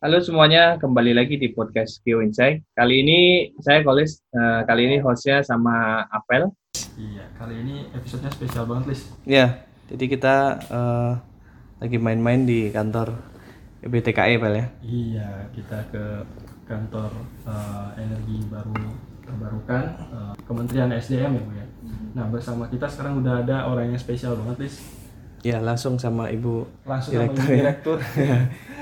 Halo semuanya, kembali lagi di podcast Geo Insight. Kali ini saya Kolis, uh, kali ini hostnya sama Apel. Iya, kali ini episodenya spesial banget, Lis. Iya, jadi kita uh, lagi main-main di kantor EBTKE, Pel ya? Iya, kita ke kantor uh, energi baru terbarukan uh, Kementerian SDM ya, Bu ya. Nah, bersama kita sekarang udah ada orang yang spesial banget, Lis. Iya, langsung sama Ibu Langsung Direktur. sama Ibu Direktur. Ya,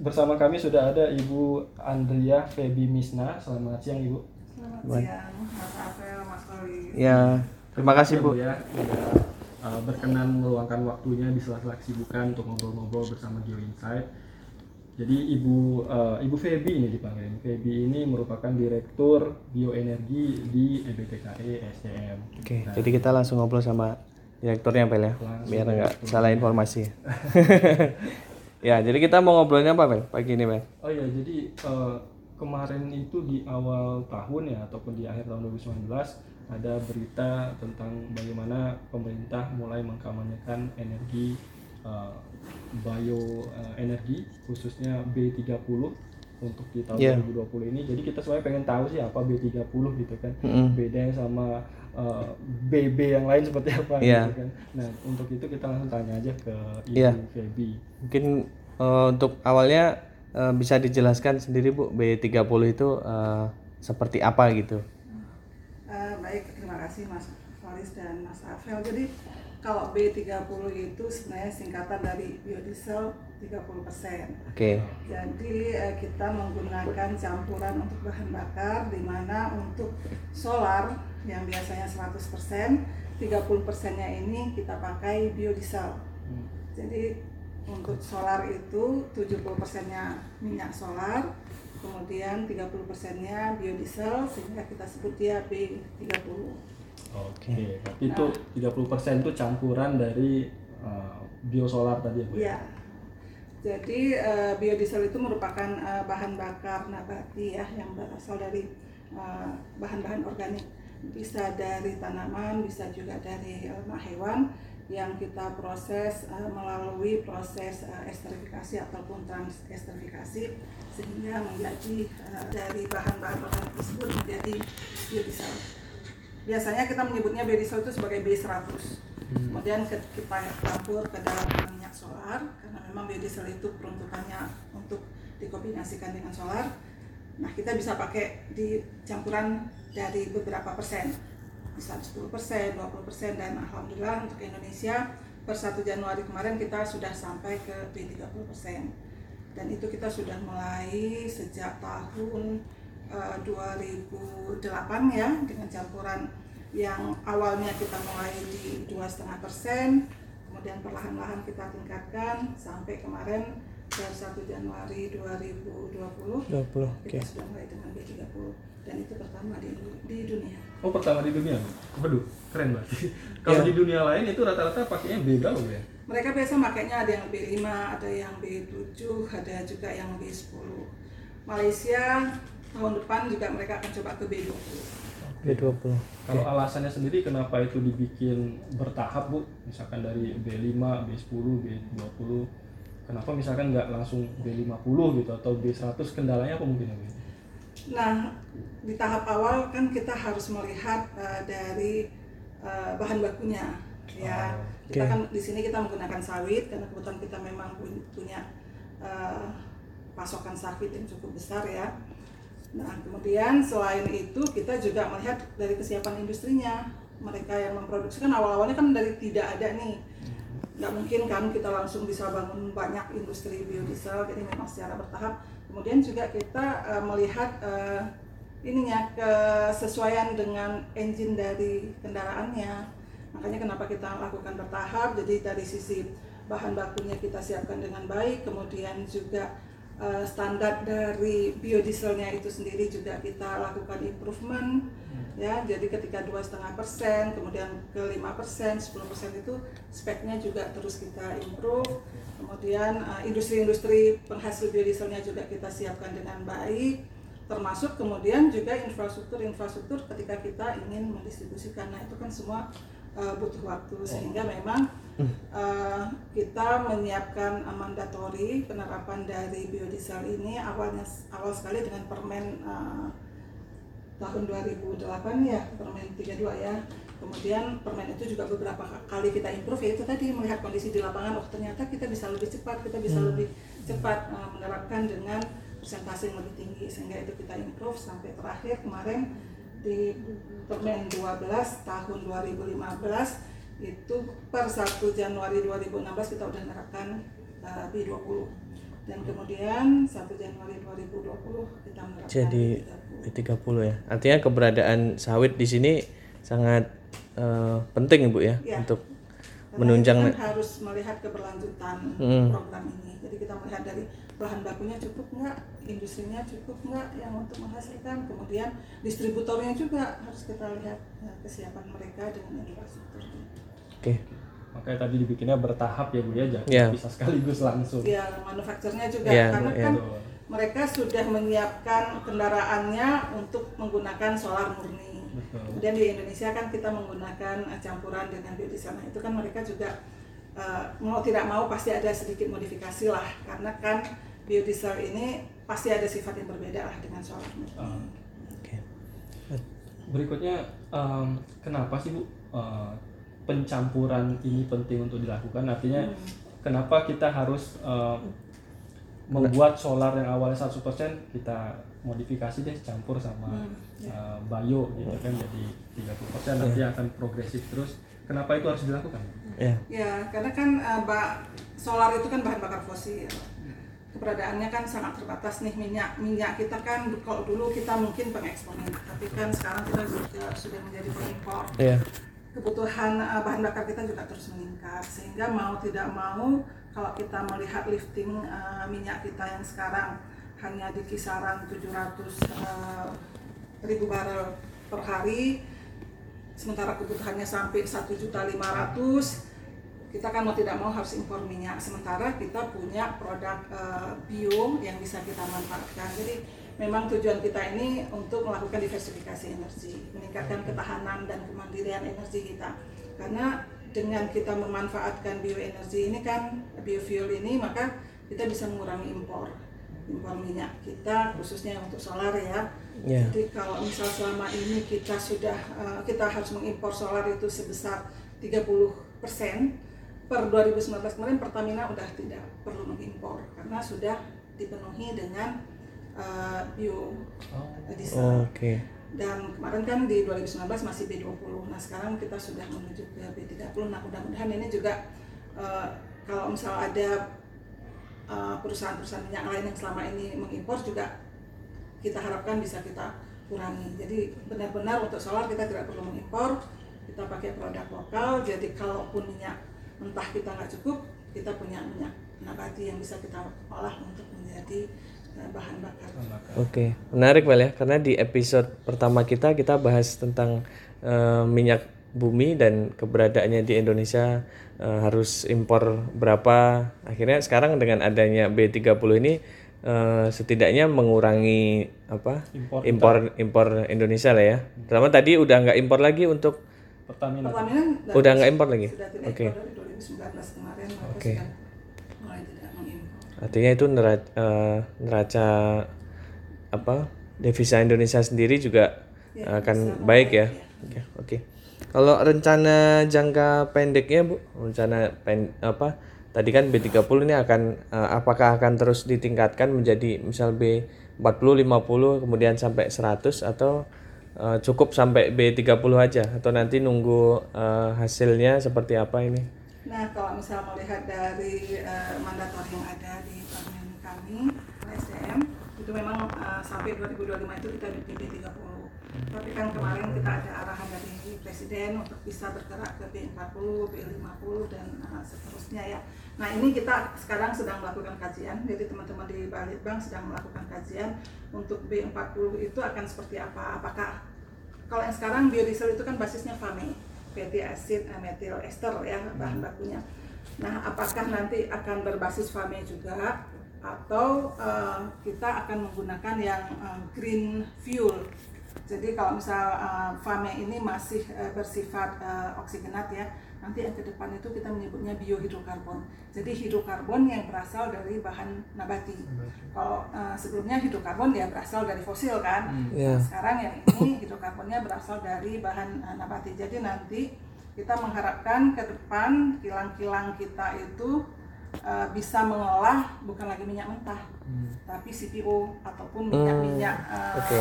bersama kami sudah ada Ibu Andrea Febi Misna. Selamat siang, Ibu. Selamat siang, Mas Apel, Mas Koli. Ya, terima kasih Bu. ya uh, berkenan meluangkan waktunya di sela-sela kesibukan untuk ngobrol-ngobrol bersama Geo Insight. Jadi Ibu uh, Ibu Febi ini dipanggil. Ibu Febi ini merupakan Direktur Bioenergi di EBTKE SDM. Oke, Nah, jadi kita langsung ngobrol sama direkturnya, Pel ya? Biar nggak salah informasi. ya, jadi kita mau ngobrolnya apa, Pel? Pagi ini, Pel? Oh iya, jadi uh, kemarin itu di awal tahun ya ataupun di akhir tahun 2019 ada berita tentang bagaimana pemerintah mulai mengkampanyekan energi uh, bio uh, energi khususnya B30 untuk di tahun Iya. 2020 ini. Jadi kita sebenarnya pengen tahu sih apa B30 gitu kan. Mm-mm. Bedanya sama uh, BB yang lain seperti apa Iya. gitu kan. Nah, untuk itu kita langsung tanya aja ke Ibu Iya. Feby. Mungkin eh, untuk awalnya eh, bisa dijelaskan sendiri, Bu, B30 itu eh, seperti apa gitu? Eh, baik, terima kasih Mas Faris dan Mas Afel. Jadi kalau B30 itu sebenarnya singkatan dari biodiesel 30%. Oke. Jadi eh, kita menggunakan campuran untuk bahan bakar di mana untuk solar yang biasanya 100%, 30%-nya ini kita pakai biodiesel. Jadi untuk solar itu 70%-nya minyak solar, kemudian 30%-nya biodiesel sehingga kita sebut dia B30. Oke, berarti itu 30% itu campuran dari uh, biosolar tadi ya, Bu? Iya. Jadi eh, biodiesel itu merupakan eh, bahan bakar nabati ya yang berasal dari eh, bahan-bahan organik. Bisa dari tanaman, bisa juga dari lemak hewan yang kita proses eh, melalui proses eh, esterifikasi ataupun transesterifikasi sehingga menjadi eh, dari bahan-bahan organik tersebut menjadi biodiesel. Biasanya kita menyebutnya biodiesel itu sebagai B100. Kemudian ke- kita campur ke dalam minyak solar karena memang biodiesel itu peruntukannya untuk dikombinasikan dengan solar. Nah, kita bisa pakai di campuran dari beberapa persen. Bisa 10%, 20% dan alhamdulillah untuk Indonesia per 1 Januari kemarin kita sudah sampai ke B30%. Dan itu kita sudah mulai sejak tahun eh, 2008 ya dengan campuran yang awalnya kita mulai di dua setengah persen, kemudian perlahan-lahan kita tingkatkan sampai kemarin per 1 Januari 2020 20. Oke. kita sudah mulai dengan B30 dan itu pertama di, di dunia. Oh, pertama di dunia? Waduh, keren berarti. Kalau Iya. di dunia lain itu rata-rata pakainya B berapa, Bu ya? Mereka biasa makainya ada yang B5, ada yang B7, ada juga yang B10. Malaysia tahun depan juga mereka akan coba ke B20. B20. Kalau alasannya sendiri kenapa itu dibikin bertahap, Bu? Misalkan dari B5, B10, B20. Kenapa misalkan nggak langsung B50 gitu atau B100 kendalanya apa mungkin? Nah, di tahap awal kan kita harus melihat eh, dari eh, bahan bakunya. Ya, Oh, kita oke. kan di sini kita menggunakan sawit karena kebetulan kita memang pun- punya eh, pasokan sawit yang cukup besar ya. Nah, kemudian selain itu kita juga melihat dari kesiapan industrinya. Mereka yang memproduksi kan awal-awalnya kan dari tidak ada nih. Nggak mungkin kan kita langsung bisa bangun banyak industri biodiesel, jadi memang secara bertahap. Kemudian juga kita eh, melihat eh, ininya kesesuaian dengan engine dari kendaraannya. Makanya kenapa kita lakukan bertahap. Jadi dari sisi bahan bakunya kita siapkan dengan baik, kemudian juga eh, standar dari biodieselnya itu sendiri juga kita lakukan improvement ya jadi ketika dua setengah persen kemudian ke 5 persen 10 persen itu speknya juga terus kita improve. Kemudian eh, industri-industri penghasil biodieselnya juga kita siapkan dengan baik termasuk kemudian juga infrastruktur-infrastruktur ketika kita ingin mendistribusikan. Nah itu kan semua eh, butuh waktu. Sehingga memang uh, kita menyiapkan uh, mandatori penerapan dari biodiesel ini awalnya awal sekali dengan Permen uh, tahun 2008 ya Permen 32 ya kemudian permen itu juga beberapa kali kita improve ya itu tadi melihat kondisi di lapangan oh ternyata kita bisa lebih cepat kita bisa hmm. lebih cepat uh, menerapkan dengan persentase yang lebih tinggi sehingga itu kita improve sampai terakhir kemarin di permen 12 tahun 2015 itu per 1 Januari 2016 kita udah menerapkan uh, B20 dan kemudian 1 Januari 2020 kita menerapkan jadi B30 ya artinya keberadaan sawit di sini sangat uh, penting ibu ya, ya. untuk Karena menunjang kan harus melihat keberlanjutan hmm. program ini jadi kita melihat dari bahan bakunya cukup nggak industrinya cukup nggak yang untuk menghasilkan kemudian distributornya juga harus kita lihat ya, kesiapan mereka dengan infrastruktur okay. Makanya tadi dibikinnya bertahap ya bu ya jangan yeah. bisa sekaligus langsung ya manufakturnya juga yeah, karena yeah. kan mereka sudah menyiapkan kendaraannya untuk menggunakan solar murni Betul. kemudian di Indonesia kan kita menggunakan campuran dengan biodiesel nah itu kan mereka juga uh, mau tidak mau pasti ada sedikit modifikasi lah karena kan biodiesel ini pasti ada sifat yang berbeda lah dengan solar murni uh. okay. berikutnya um, kenapa sih bu uh, pencampuran ini penting untuk dilakukan. Artinya hmm. kenapa kita harus uh, membuat solar yang awalnya 100% kita modifikasi deh campur sama hmm. uh, bio gitu kan jadi 30% nanti yeah. akan progresif terus. Kenapa itu harus dilakukan? Ya. Ya karena kan uh, solar itu kan bahan bakar fosil. Keberadaannya kan sangat terbatas nih minyak minyak kita kan kalau dulu kita mungkin pengekspornya tapi kan sekarang kita juga sudah menjadi pengimpor. Yeah kebutuhan uh, bahan bakar kita juga terus meningkat. Sehingga mau tidak mau kalau kita melihat lifting uh, minyak kita yang sekarang hanya di kisaran 700 uh, ribu barel per hari sementara kebutuhannya sampai 1.500 kita kan mau tidak mau harus impor minyak. Sementara kita punya produk bio yang bisa kita manfaatkan. Jadi memang tujuan kita ini untuk melakukan diversifikasi energi, meningkatkan ketahanan dan kemandirian energi kita. Karena dengan kita memanfaatkan bioenergi ini kan biofuel ini maka kita bisa mengurangi impor impor minyak kita khususnya untuk solar ya. Yeah. Jadi kalau misal selama ini kita sudah uh, kita harus mengimpor solar itu sebesar 30 persen per 2019 kemarin Pertamina udah tidak perlu mengimpor karena sudah dipenuhi dengan uh, bio oh. Oh. Okay. Dan kemarin kan di 2019 masih B20. Nah, sekarang kita sudah menuju ke B30. Nah, mudah-mudahan ini juga uh, kalau misal ada uh, perusahaan-perusahaan minyak lain yang selama ini mengimpor juga kita harapkan bisa kita kurangi. Jadi benar-benar untuk solar kita tidak perlu mengimpor, kita pakai produk lokal. Jadi kalaupun minyak mentah kita nggak cukup, kita punya minyak nabati yang bisa kita olah untuk menjadi bahan bakar. Oke, menarik Bel ya, karena di episode pertama kita kita bahas tentang uh, minyak bumi dan keberadaannya di Indonesia uh, harus impor berapa. Akhirnya sekarang dengan adanya B30 ini uh, setidaknya mengurangi apa? Impor impor, impor Indonesia lah ya. Pertama tadi udah nggak impor lagi untuk Pertamina. Pertamina udah nggak impor lagi. Oke. Okay. Oke. Okay artinya itu neraca, uh, neraca apa devisa Indonesia sendiri juga ya, akan baik ya. Oke, ya. oke. Okay. Kalau rencana jangka pendeknya Bu, rencana pen, apa tadi kan B30 ini akan uh, apakah akan terus ditingkatkan menjadi misal B40, 50 kemudian sampai 100 atau uh, cukup sampai B30 aja atau nanti nunggu uh, hasilnya seperti apa ini? Nah, kalau misal melihat dari uh, mandator yang ada di permen kami, SDM, itu memang uh, sampai 2025 itu kita di B30. Tapi kan kemarin kita ada arahan dari Presiden untuk bisa bergerak ke B40, B50, dan uh, seterusnya ya. Nah ini kita sekarang sedang melakukan kajian, jadi teman-teman di Balitbank sedang melakukan kajian untuk B40 itu akan seperti apa. Apakah kalau yang sekarang biodiesel itu kan basisnya FAME, fatty acid methyl ester ya bahan bakunya. Nah, apakah nanti akan berbasis FAME juga atau uh, kita akan menggunakan yang uh, green fuel. Jadi kalau misal uh, FAME ini masih uh, bersifat uh, oksigenat ya, nanti yang ke depan itu kita menyebutnya biohidrokarbon. Jadi hidrokarbon yang berasal dari bahan nabati. Kalau uh, sebelumnya hidrokarbon ya berasal dari fosil kan. Hmm. Yeah. Nah, sekarang yang ini hidrokarbonnya berasal dari bahan uh, nabati. Jadi nanti kita mengharapkan ke depan kilang-kilang kita itu uh, bisa mengolah bukan lagi minyak mentah, Hmm. tapi CPO ataupun minyak-minyak uh, oke.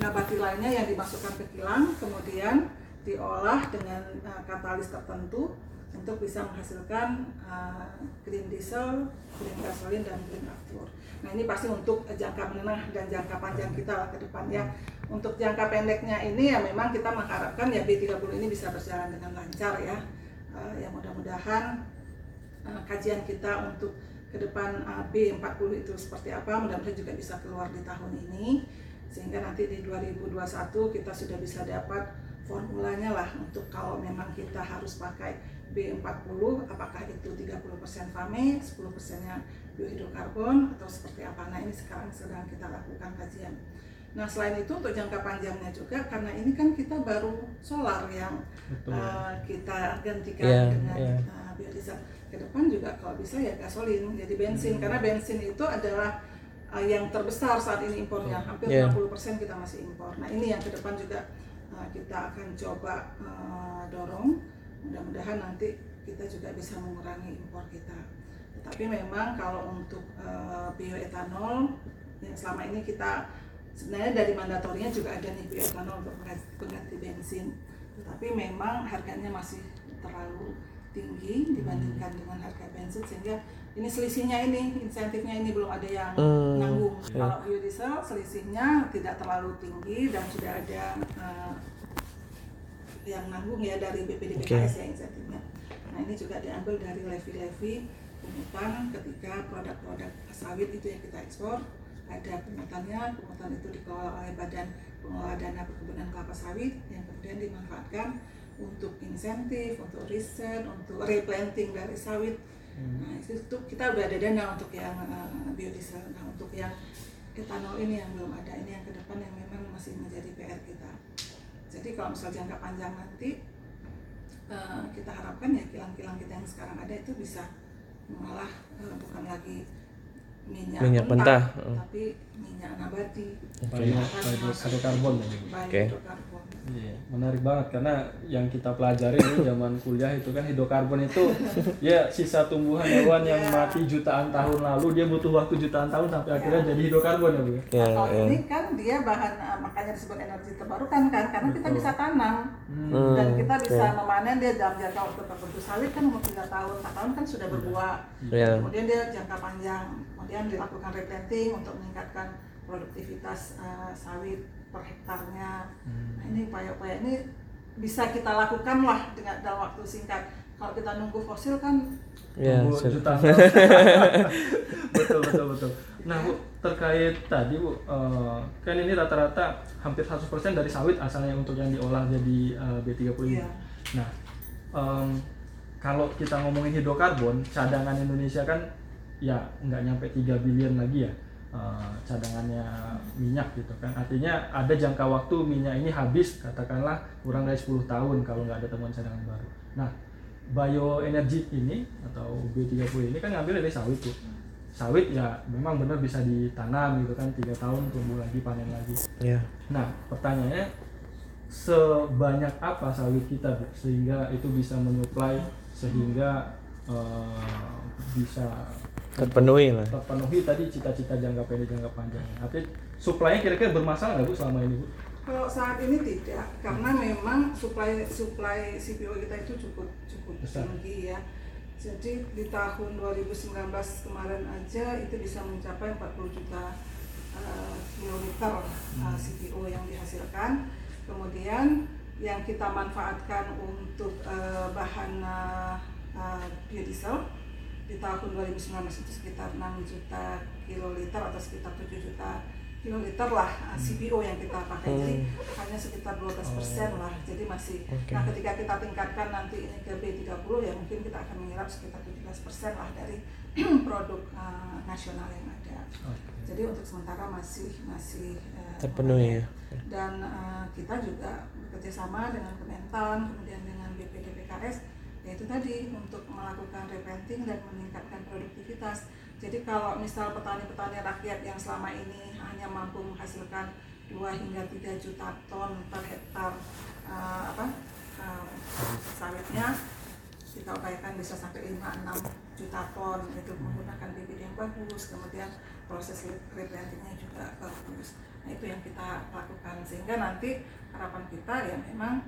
nabati lainnya yang dimasukkan ke kilang, kemudian diolah dengan uh, katalis tertentu untuk bisa menghasilkan uh, green diesel, green gasoline, dan green aftur. Nah ini pasti untuk jangka menengah dan jangka panjang kita lah ke depan ya. Untuk jangka pendeknya ini ya memang kita mengharapkan ya B30 ini bisa berjalan dengan lancar ya. Uh, ya mudah-mudahan uh, kajian kita untuk ke depan uh, B40 itu seperti apa mudah-mudahan juga bisa keluar di tahun ini sehingga nanti di 2021 kita sudah bisa dapat formulanya lah untuk kalau memang kita harus pakai B40 apakah itu 30% FAME, 10% nya biohidrokarbon atau seperti apa? Nah ini sekarang sedang kita lakukan kajian. Nah selain itu untuk jangka panjangnya juga karena ini kan kita baru solar yang Betul. uh, kita gantikan Iya, dengan iya. uh, biodiesel. Ke depan juga kalau bisa ya gasolin jadi bensin. Karena bensin itu adalah uh, yang terbesar saat ini impornya. Hampir Iya. 60% kita masih impor. Nah ini yang ke depan juga uh, kita akan coba uh, dorong. Mudah-mudahan nanti kita juga bisa mengurangi impor kita. Tetapi memang kalau untuk uh, bioetanol yang selama ini kita sebenarnya dari mandatorinya juga ada nih bioetanol untuk pengganti pengganti bensin. Tetapi memang harganya masih terlalu tinggi dibandingkan dengan harga bensin sehingga ini selisihnya ini insentifnya ini belum ada yang Hmm, nanggung ya. kalau biodiesel selisihnya tidak terlalu tinggi dan sudah ada uh, yang nanggung ya dari BPDPKS ya insentifnya nah ini juga diambil dari levy-levy pungutan ketika produk-produk sawit itu yang kita ekspor ada pungutannya, pungutan itu dikelola oleh Badan Pengelola Dana Perkebunan Kelapa Sawit yang kemudian dimanfaatkan untuk insentif, untuk riset, untuk replanting dari sawit. Nah itu, kita udah ada dana untuk yang uh, biodiesel, nah untuk yang etanol ini yang belum ada, ini yang ke depan yang memang masih menjadi PR kita. Jadi kalau misal jangka panjang nanti uh, kita harapkan ya kilang-kilang kita yang sekarang ada itu bisa mengolah uh, bukan lagi minyak, Minyak mentah, oh. tapi minyak nabati, Bio- hidrokarbon ya. Oke. biodegradable. Iya, menarik banget karena yang kita pelajari ini zaman kuliah itu kan hidrokarbon itu ya sisa tumbuhan hewan yang Iya. mati jutaan tahun lalu dia butuh waktu jutaan tahun sampai akhirnya jadi hidrokarbon ya bu. ya? Ya, Kalau ya. ini kan dia bahan uh, makanya disebut energi terbarukan kan karena kita bisa tanam Hmm, dan kita bisa oke. memanen dia dalam jangka waktu tertentu sawit kan umur tiga tahun, empat tahun kan sudah berbuah. Ya. Kemudian dia jangka panjang, kemudian dilakukan replanting untuk meningkatkan produktivitas uh, sawit per hektarnya. Nah ini upaya-upaya ini bisa kita lakukan lah dengan dalam waktu singkat. Kalau kita nunggu fosil kan Ya, Tunggu sir. jutaan tahun. betul betul betul. Nah bu terkait tadi bu eh, kan ini rata-rata hampir 100% dari sawit asalnya untuk yang diolah jadi eh, B30 ini. Iya. Nah em, kalau kita ngomongin hidrokarbon cadangan Indonesia kan ya nggak nyampe 3 bilion lagi ya eh, cadangannya minyak gitu kan. Artinya ada jangka waktu minyak ini habis katakanlah kurang dari 10 tahun kalau nggak ada temuan cadangan baru. Nah bioenergi ini atau B30 ini kan ngambil dari sawit tuh. Sawit ya memang benar bisa ditanam gitu kan tiga tahun tumbuh lagi panen lagi. Ya. Nah, pertanyaannya sebanyak apa sawit kita Bu, sehingga itu bisa menyuplai sehingga eh, bisa Terpenuhi lah. terpenuhi tadi cita-cita jangka pendek jangka panjang. Tapi suplainya kira-kira bermasalah nggak bu selama ini bu? Kalau saat ini tidak, karena memang supply supply CPO kita itu cukup cukup Besar. tinggi ya. Jadi di tahun 2019 kemarin aja itu bisa mencapai 40 juta uh, kiloliter uh, CPO yang dihasilkan. Kemudian yang kita manfaatkan untuk uh, bahan uh, biodiesel di tahun 2019 itu sekitar 6 juta kiloliter atau sekitar 7 juta kiloliter lah uh, CPO yang kita pakai. Jadi hanya sekitar 12 persen lah. Jadi masih Oke. nah ketika kita tingkatkan nanti ini ke B30 ya mungkin kita akan menyerap sekitar 17 persen lah dari produk uh, nasional yang ada. Jadi untuk sementara masih masih uh, Terpenuhi ya. dan uh, kita juga bekerja sama dengan Kementan kemudian dengan BPDPKS yaitu tadi untuk melakukan replanting dan meningkatkan produktivitas. Jadi kalau misal petani-petani rakyat yang selama ini hanya mampu menghasilkan 2 hingga 3 juta ton per hektar uh, apa uh, sawitnya kita upayakan bisa sampai 5-6 juta ton itu menggunakan bibit yang bagus kemudian proses replantingnya juga bagus nah itu yang kita lakukan sehingga nanti harapan kita ya memang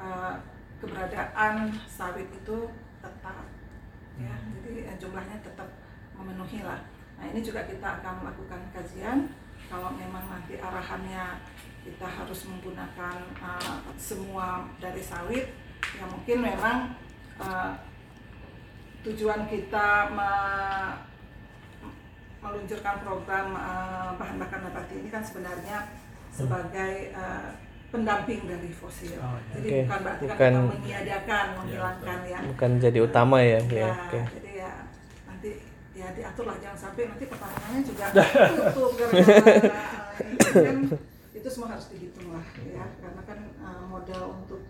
uh, keberadaan sawit itu tetap ya. Jadi jumlahnya tetap memenuhi lah nah ini juga kita akan melakukan kajian. Kalau memang nanti arahannya kita harus menggunakan uh, semua dari sawit ya mungkin memang uh, tujuan kita me meluncurkan program uh, bahan bakar nabati ini kan sebenarnya sebagai uh, pendamping dari fosil. Oh, ya. Jadi okay. bukan berarti bukan, kan kita meniadakan, ya, menghilangkan ya. Bukan jadi utama ya. Ya, ya okay. jadi ya nanti ya diaturlah jangan sampai nanti pertambangannya juga tutup gara-gara kan itu semua harus dihitung lah ya karena kan uh, modal untuk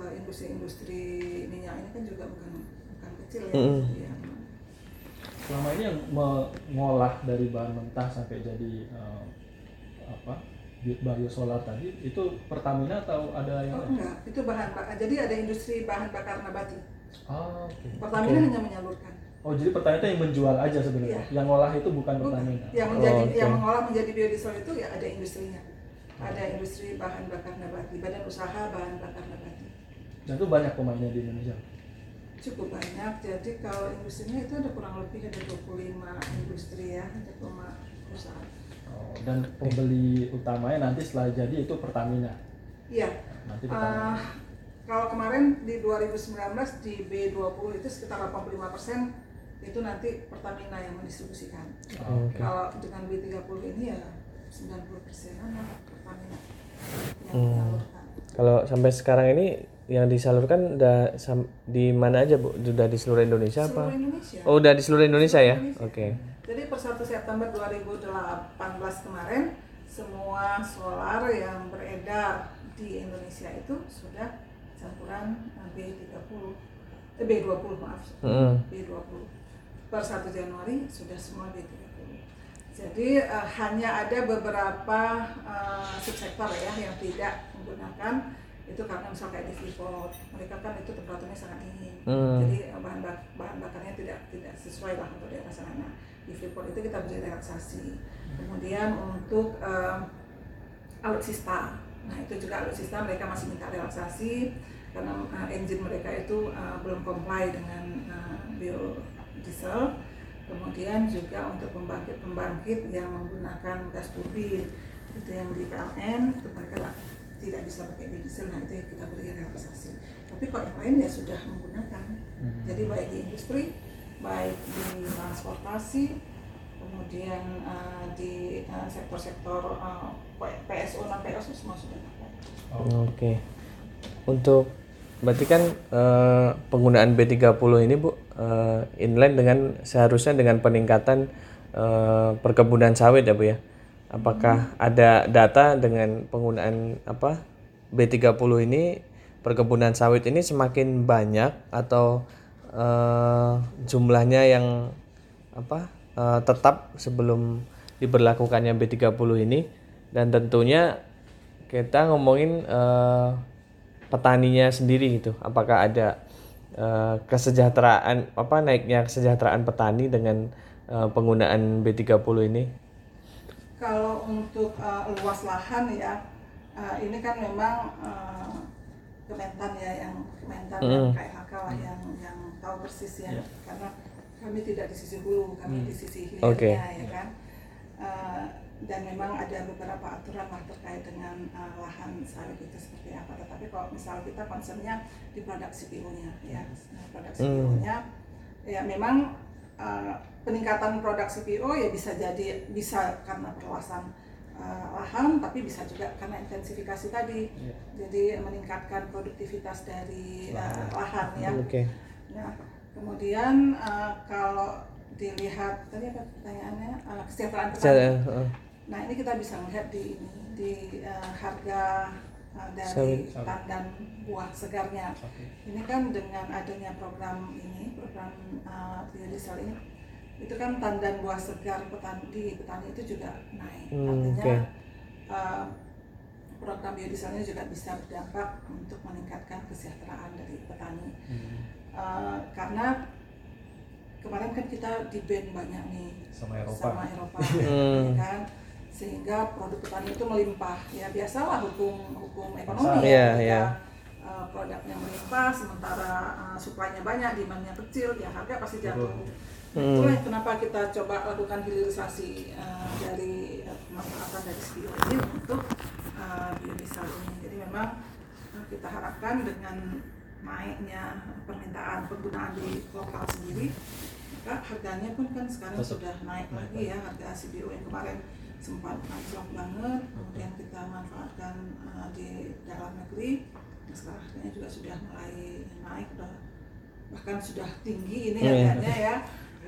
uh, industri-industri minyak ini kan juga bukan bukan kecil ya. Mm. ya. Selama ini yang mengolah dari bahan mentah sampai jadi uh, apa biosolar tadi itu Pertamina atau ada yang oh, enggak itu bahan bakar jadi ada industri bahan bakar nabati. Oh, okay. Pertamina okay. hanya menyalurkan. Oh jadi Pertamina itu yang menjual aja sebenarnya? Yeah. yang ngolah itu bukan Pertamina? Yang menjadi oh, okay. yang mengolah menjadi biodiesel itu ya ada industrinya. Ada industri bahan bakar nabati badan usaha bahan bakar nabati. Dan itu banyak pemainnya di Indonesia? Cukup banyak jadi kalau industrinya itu ada kurang lebih ada 25 industri ya ada perusahaan Oh, dan pembeli utamanya nanti setelah jadi itu Pertamina. Iya. Nanti Pertamina. Uh, kalau kemarin di 2019 di B20 itu sekitar 85 persen itu nanti Pertamina yang mendistribusikan. Oh, okay. Kalau dengan B30 ini ya 90 persenan Pertamina yang hmm. Kalau sampai sekarang ini yang disalurkan udah di mana aja bu? Sudah di seluruh Indonesia seluruh apa? Indonesia. Oh udah di seluruh Indonesia seluruh ya? Oke. Okay. Jadi per 1 September 2018 kemarin semua solar yang beredar di Indonesia itu sudah campuran B30 eh, B20 maaf mm. B20 per 1 Januari sudah semua B30 jadi uh, hanya ada beberapa uh, subsektor ya yang tidak menggunakan. Itu karena misalnya kayak di Freeport mereka kan itu temperaturnya sangat dingin. Mm. jadi bahan bak bahan bakarnya tidak tidak sesuai lah untuk daerah sana di Freeport itu kita bisa relaksasi. Kemudian untuk um, alutsista. Nah itu juga alutsista mereka masih minta relaksasi karena uh, engine mereka itu uh, belum comply dengan uh, biodiesel. Kemudian juga untuk pembangkit-pembangkit yang menggunakan gas turbin itu yang di PLN itu mereka tidak bisa pakai biodiesel. Nah itu yang kita beri relaksasi. Tapi kok yang lain ya sudah menggunakan. Hmm. jadi baik di industri baik di transportasi kemudian uh, di uh, sektor-sektor uh, PSO non PSO semua sudah ada. Oh. Oke. Okay. Untuk berarti kan uh, penggunaan B30 ini Bu uh, inline dengan seharusnya dengan peningkatan uh, perkebunan sawit ya Bu ya. Apakah hmm. ada data dengan penggunaan apa B30 ini perkebunan sawit ini semakin banyak atau uh, jumlahnya yang apa uh, tetap sebelum diberlakukannya B30 ini. Dan tentunya kita ngomongin uh, petaninya sendiri gitu. Apakah ada uh, kesejahteraan apa naiknya kesejahteraan petani dengan uh, penggunaan B30 ini? Kalau untuk uh, luas lahan ya uh, ini kan memang uh, Kementan ya yang Kementan mm. yang KLHK lah yang yang tahu persis ya yeah. karena kami tidak di sisi hulu kami mm. di sisi hilirnya okay. ya kan uh, dan memang ada beberapa aturan lah terkait dengan uh, lahan sawit itu seperti apa tetapi kalau misal kita concernnya di produk CPO-nya ya nah, produk CPO-nya mm. ya memang uh, peningkatan produk CPO ya bisa jadi bisa karena perluasan uh, lahan tapi bisa juga karena intensifikasi tadi yeah. jadi meningkatkan produktivitas dari uh, lahan ya okay. nah kemudian uh, kalau dilihat tadi apa pertanyaannya uh, kesejahteraan petani uh. nah ini kita bisa melihat di ini di uh, harga uh, dari tandan buah segarnya. Ini kan dengan adanya program ini, program uh, biodiesel ini, itu kan tandan buah segar petani petani itu juga naik. Hmm, Artinya oke. uh, program biodieselnya juga bisa berdampak untuk meningkatkan kesejahteraan dari petani. Hmm. Uh, karena kemarin kan kita di ban banyak nih Sama Eropa. sama Eropa, Hmm. ya kan sehingga produk petani itu melimpah ya biasalah hukum hukum ekonomi Iya, ya iya. ketika, uh, produknya melimpah sementara uh, supply-nya banyak demandnya kecil ya harga pasti jatuh Nah, Hmm. itulah kenapa kita coba lakukan hilirisasi uh, dari uh, pemanfaatan dari CBO ini untuk uh, biodiesel ini. Jadi memang uh, kita harapkan dengan naiknya permintaan penggunaan di lokal sendiri maka harganya pun kan sekarang Tetap sudah naik lagi ya harga CBO yang kemarin sempat anjlok banget kemudian kita manfaatkan uh, di dalam negeri sekarang harganya juga sudah mulai naik udah bahkan sudah tinggi ini Iya. harganya ya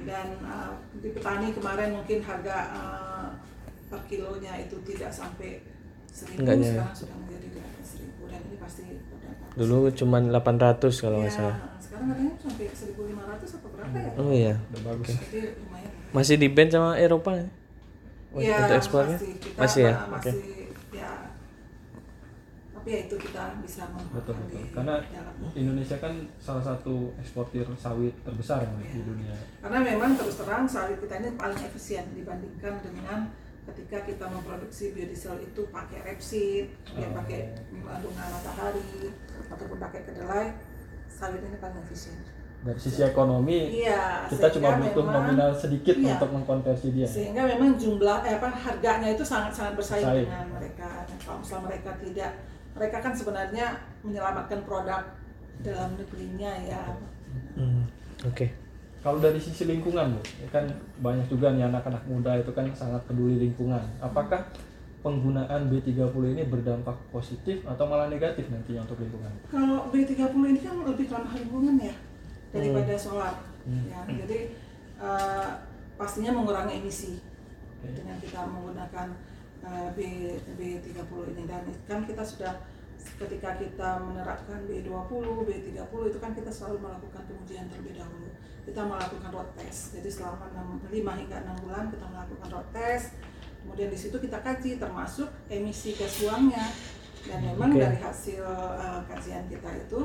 dan uh, di petani kemarin mungkin harga uh, per kilonya itu tidak sampai seribu Enggak nyampe. sekarang sudah menjadi di atas seribu dan ini pasti berdampak Dulu cuman 800 kalau nggak ya, salah. sekarang harganya sampai 1500 atau berapa ya Oh iya. Udah bagus. jadi lumayan Masih di ban sama Eropa ya? Iya, untuk ekspornya? masih, kita Masih ya? masih ya tapi ya itu kita bisa Betul betul. Karena dalam Indonesia kan salah satu eksportir sawit terbesar ya, di dunia. karena memang terus terang sawit kita ini paling efisien dibandingkan dengan ketika kita memproduksi biodiesel itu pakai rapeseed, ya Oh. pakai kandungan matahari ataupun pakai kedelai, sawit ini paling efisien. Dari sisi ekonomi Iya, kita cuma butuh memang- nominal sedikit Iya. untuk mengkonversi dia. sehingga memang jumlah eh, apa harganya itu sangat sangat bersaing Bersaing. dengan mereka. Nah, kalau misalnya mereka tidak, mereka kan sebenarnya menyelamatkan produk dalam negerinya ya. Hmm. Oke. Kalau dari sisi lingkungan, Bu, ya kan banyak juga nih anak-anak muda itu kan sangat peduli lingkungan. Apakah penggunaan B30 ini berdampak positif atau malah negatif nantinya untuk lingkungan? Kalau B30 ini kan lebih ramah lingkungan ya daripada solar. Hmm. Ya, jadi eh, pastinya mengurangi emisi Oke. dengan kita menggunakan eh, B B30 ini dan kan kita sudah ketika kita menerapkan B20, B30 itu kan kita selalu melakukan pengujian terlebih dahulu. Kita melakukan road test. Jadi selama 6, 5 hingga 6 bulan kita melakukan road test. Kemudian di situ kita kaji termasuk emisi gas buangnya. Dan memang Oke. dari hasil eh, kajian kita itu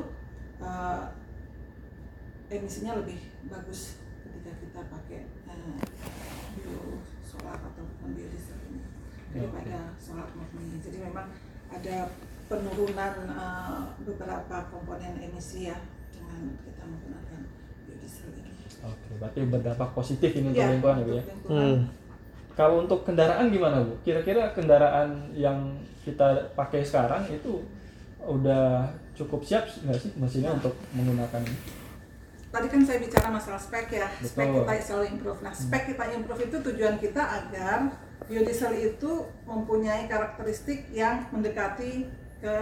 eh, emisinya lebih bagus ketika kita pakai eh, bio solar ataupun biodiesel ini daripada solar murni. Jadi memang ada penurunan eh, beberapa komponen emisi ya dengan kita menggunakan biodiesel ini. Oke, berarti berdampak positif ini untuk Ya, lingkungan ya, ya. lingkungan. Hmm. Kalau untuk kendaraan gimana Bu? Kira-kira kendaraan yang kita pakai sekarang itu udah cukup siap nggak sih mesinnya untuk menggunakan ini? Tadi kan saya bicara masalah spek ya, spek Betul. kita selalu improve. Nah, spek kita improve itu tujuan kita agar biodiesel itu mempunyai karakteristik yang mendekati ke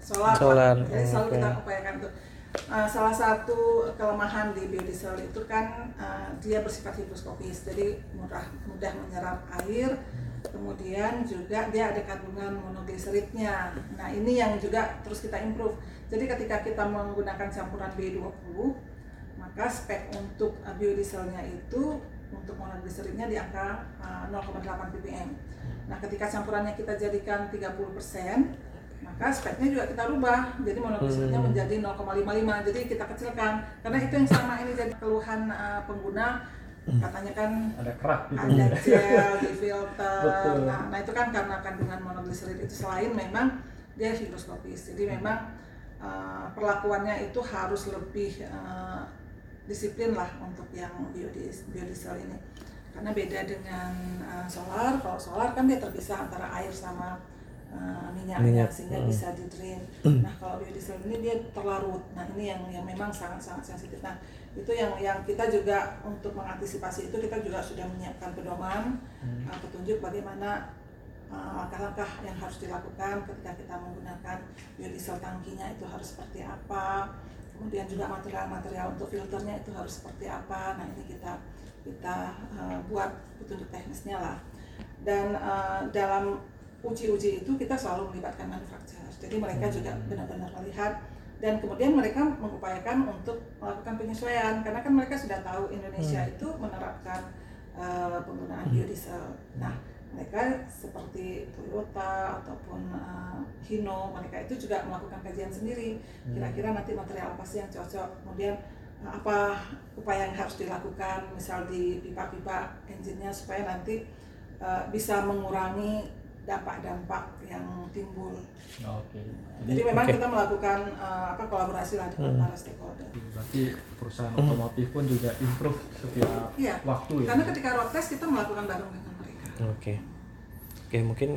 solar. Solar, Jadi selalu oke. kita upayakan itu. Uh, salah satu kelemahan di biodiesel itu kan uh, dia bersifat higroskopis, jadi mudah mudah menyerap air. Kemudian juga dia ada kandungan monogliseridnya. Nah ini yang juga terus kita improve. Jadi ketika kita menggunakan campuran B20, maka spek untuk uh, biodieselnya itu untuk monogliseridnya di angka uh, 0,8 ppm. Nah, ketika campurannya kita jadikan 30%, maka speknya juga kita rubah. Jadi monogliseridnya Hmm. menjadi 0,55. Jadi kita kecilkan. Karena itu yang sama ini jadi keluhan uh, pengguna katanya kan Ada kerak gitu. ada gel di filter. Betul. Nah, nah itu kan karena kandungan monogliserid itu selain memang dia higroskopis. Jadi memang uh, perlakuannya itu harus lebih uh, disiplin lah untuk yang biodies- biodiesel ini. Karena beda dengan uh, solar. Kalau solar kan dia terpisah antara air sama uh, minyaknya Minyak, sehingga hmm. bisa di drain. Nah kalau biodiesel ini dia terlarut. Nah ini yang yang memang sangat sangat sensitif. Nah itu yang yang kita juga untuk mengantisipasi itu kita juga sudah menyiapkan pedoman Hmm. uh, petunjuk bagaimana uh, langkah-langkah yang harus dilakukan ketika kita menggunakan biodiesel tangkinya itu harus seperti apa kemudian juga material-material untuk filternya itu harus seperti apa nah ini kita kita uh, buat petunjuk teknisnya lah dan uh, dalam uji-uji itu kita selalu melibatkan manufaktur. Jadi mereka juga benar-benar melihat dan kemudian mereka mengupayakan untuk melakukan penyesuaian karena kan mereka sudah tahu Indonesia itu menerapkan uh, penggunaan biodiesel. Nah, mereka seperti Toyota ataupun uh, Hino, mereka itu juga melakukan kajian sendiri. Kira-kira nanti material apa sih yang cocok. Kemudian uh, apa upaya yang harus dilakukan, misal di pipa-pipa engine-nya supaya nanti uh, bisa mengurangi dampak-dampak yang timbul. Oke. Jadi memang Oke. kita melakukan uh, apa kolaborasi lah dengan para stakeholder. Berarti perusahaan otomotif pun juga improve setiap Iya. waktu ya. Karena ketika road test kita melakukan bareng dengan Oke. Oke, mungkin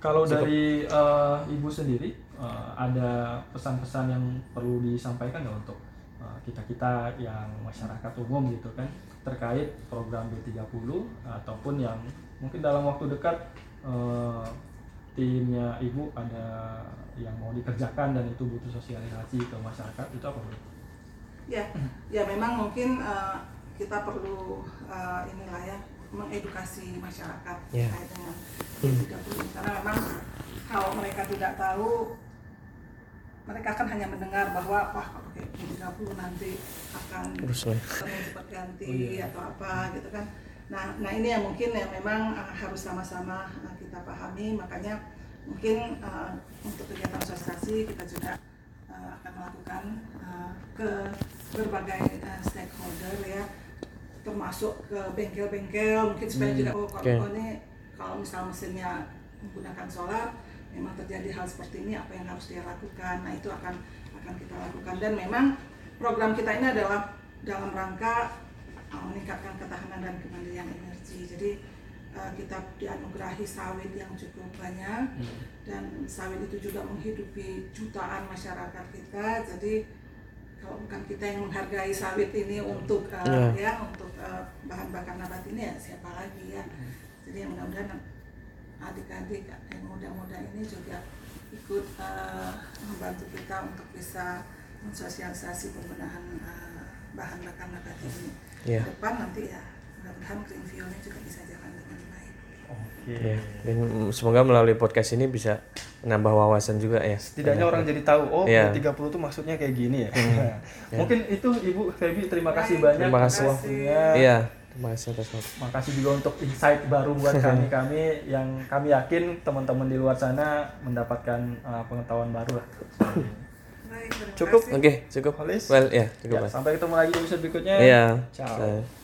Kalau Cukup. dari eh, ibu sendiri eh, ada pesan-pesan yang perlu disampaikan nggak untuk eh, kita-kita yang masyarakat umum gitu kan terkait program B30 ataupun yang mungkin dalam waktu dekat eh, timnya ibu ada yang mau dikerjakan dan itu butuh sosialisasi ke masyarakat itu apa Bu? Ya, ya memang mungkin uh, kita perlu uh, inilah ya mengedukasi masyarakat Ya. terkait dengan B30 karena memang kalau mereka tidak tahu mereka akan hanya mendengar bahwa wah kalau pakai B30 nanti akan cepat ganti Oh, iya. atau apa gitu kan. Nah, nah ini yang mungkin yang memang uh, harus sama-sama uh, kita pahami makanya mungkin uh, untuk kegiatan sosialisasi kita juga uh, akan melakukan uh, ke berbagai uh, stakeholder ya termasuk ke bengkel-bengkel mungkin supaya juga oh kalau Oke. oh, ini kalau misal mesinnya menggunakan solar memang terjadi hal seperti ini apa yang harus dia lakukan? Nah itu akan akan kita lakukan. Dan memang program kita ini adalah dalam rangka uh, meningkatkan ketahanan dan kemandirian energi. Jadi uh, kita dianugerahi sawit yang cukup banyak dan sawit itu juga menghidupi jutaan masyarakat kita. Jadi kalau bukan kita yang menghargai sawit ini untuk uh, Iya. ya untuk uh, bahan bakar nabati ini ya siapa lagi ya jadi yang mudah-mudahan adik-adik yang muda-muda ini juga ikut uh, membantu kita untuk bisa mensosialisasi penggunaan uh, bahan bakar nabati ini Iya. ke depan nanti ya mudah-mudahan Green Fuel ini juga bisa jalan dengan baik Oke. Ya, dan mm, semoga melalui podcast ini bisa menambah wawasan juga ya. Setidaknya orang jadi tahu oh Iya. B30 itu maksudnya kayak gini ya. Mungkin itu Ibu Feby terima kasih banyak Terima atas kasih. waktunya. Iya, terima kasih atas waktu. Makasih juga untuk insight baru buat kami-kami yang kami yakin teman-teman di luar sana mendapatkan uh, pengetahuan baru lah. baik terima Cukup? kasih. Oke, cukup. Holis? Well, ya, cukup. Ya, sampai ketemu lagi di episode berikutnya. Iya. Ciao. Saya-